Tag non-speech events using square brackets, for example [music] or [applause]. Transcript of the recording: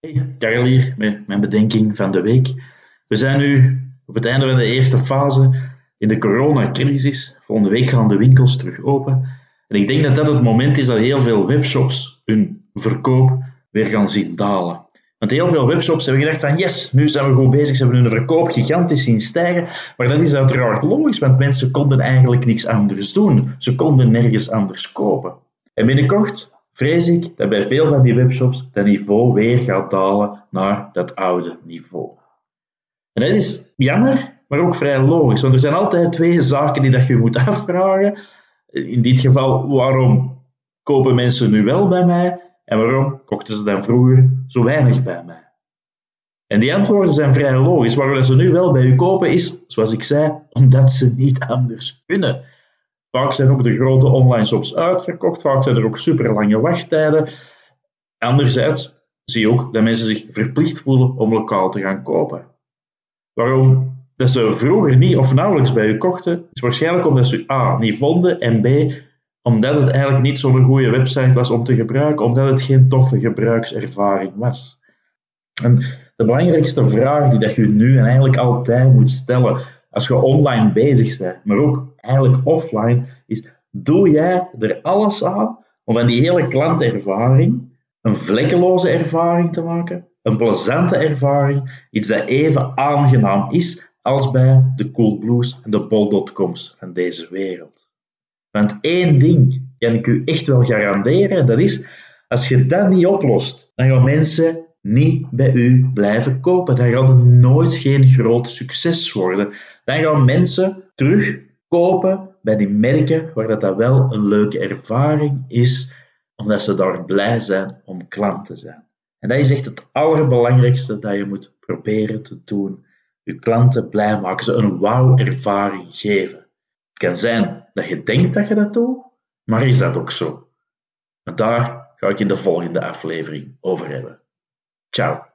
Hey, Karel hier met mijn bedenking van de week. We zijn nu op het einde van de eerste fase in de coronacrisis. Volgende week gaan de winkels terug open. En ik denk dat dat het moment is dat heel veel webshops hun verkoop weer gaan zien dalen. Want heel veel webshops hebben gedacht van yes, nu zijn we goed bezig, ze hebben hun verkoop gigantisch zien stijgen. Maar dat is uiteraard logisch, want mensen konden eigenlijk niks anders doen. Ze konden nergens anders kopen. En binnenkort vrees ik dat bij veel van die webshops dat niveau weer gaat dalen naar dat oude niveau. En dat is jammer, maar ook vrij logisch, want er zijn altijd twee zaken die dat je moet [laughs] afvragen. In dit geval, waarom kopen mensen nu wel bij mij en waarom kochten ze dan vroeger zo weinig bij mij? En die antwoorden zijn vrij logisch. Waarom ze nu wel bij u kopen is, zoals ik zei, omdat ze niet anders kunnen. Vaak zijn ook de grote online shops uitverkocht, vaak zijn er ook super lange wachttijden. Anderzijds zie je ook dat mensen zich verplicht voelen om lokaal te gaan kopen. Waarom dat ze vroeger niet of nauwelijks bij u kochten, is waarschijnlijk omdat ze A niet vonden en B omdat het eigenlijk niet zo'n goede website was om te gebruiken, omdat het geen toffe gebruikservaring was. En de belangrijkste vraag die dat je nu en eigenlijk altijd moet stellen als je online bezig bent, maar ook eigenlijk offline, is doe jij er alles aan om van die hele klantervaring een vlekkeloze ervaring te maken, een plezante ervaring, iets dat even aangenaam is als bij de Coolblues en de Bol.coms van deze wereld. Want één ding kan ik u echt wel garanderen, dat is, als je dat niet oplost, dan gaan mensen niet bij u blijven kopen. Dan gaat nooit geen groot succes worden. Dan gaan mensen terug kopen bij die merken waar dat, dat wel een leuke ervaring is, omdat ze daar blij zijn om klant te zijn. En dat is echt het allerbelangrijkste dat je moet proberen te doen. Je klanten blij maken, ze een wauw-ervaring geven. Het kan zijn dat je denkt dat je dat doet, maar is dat ook zo? En daar ga ik in de volgende aflevering over hebben. Ciao.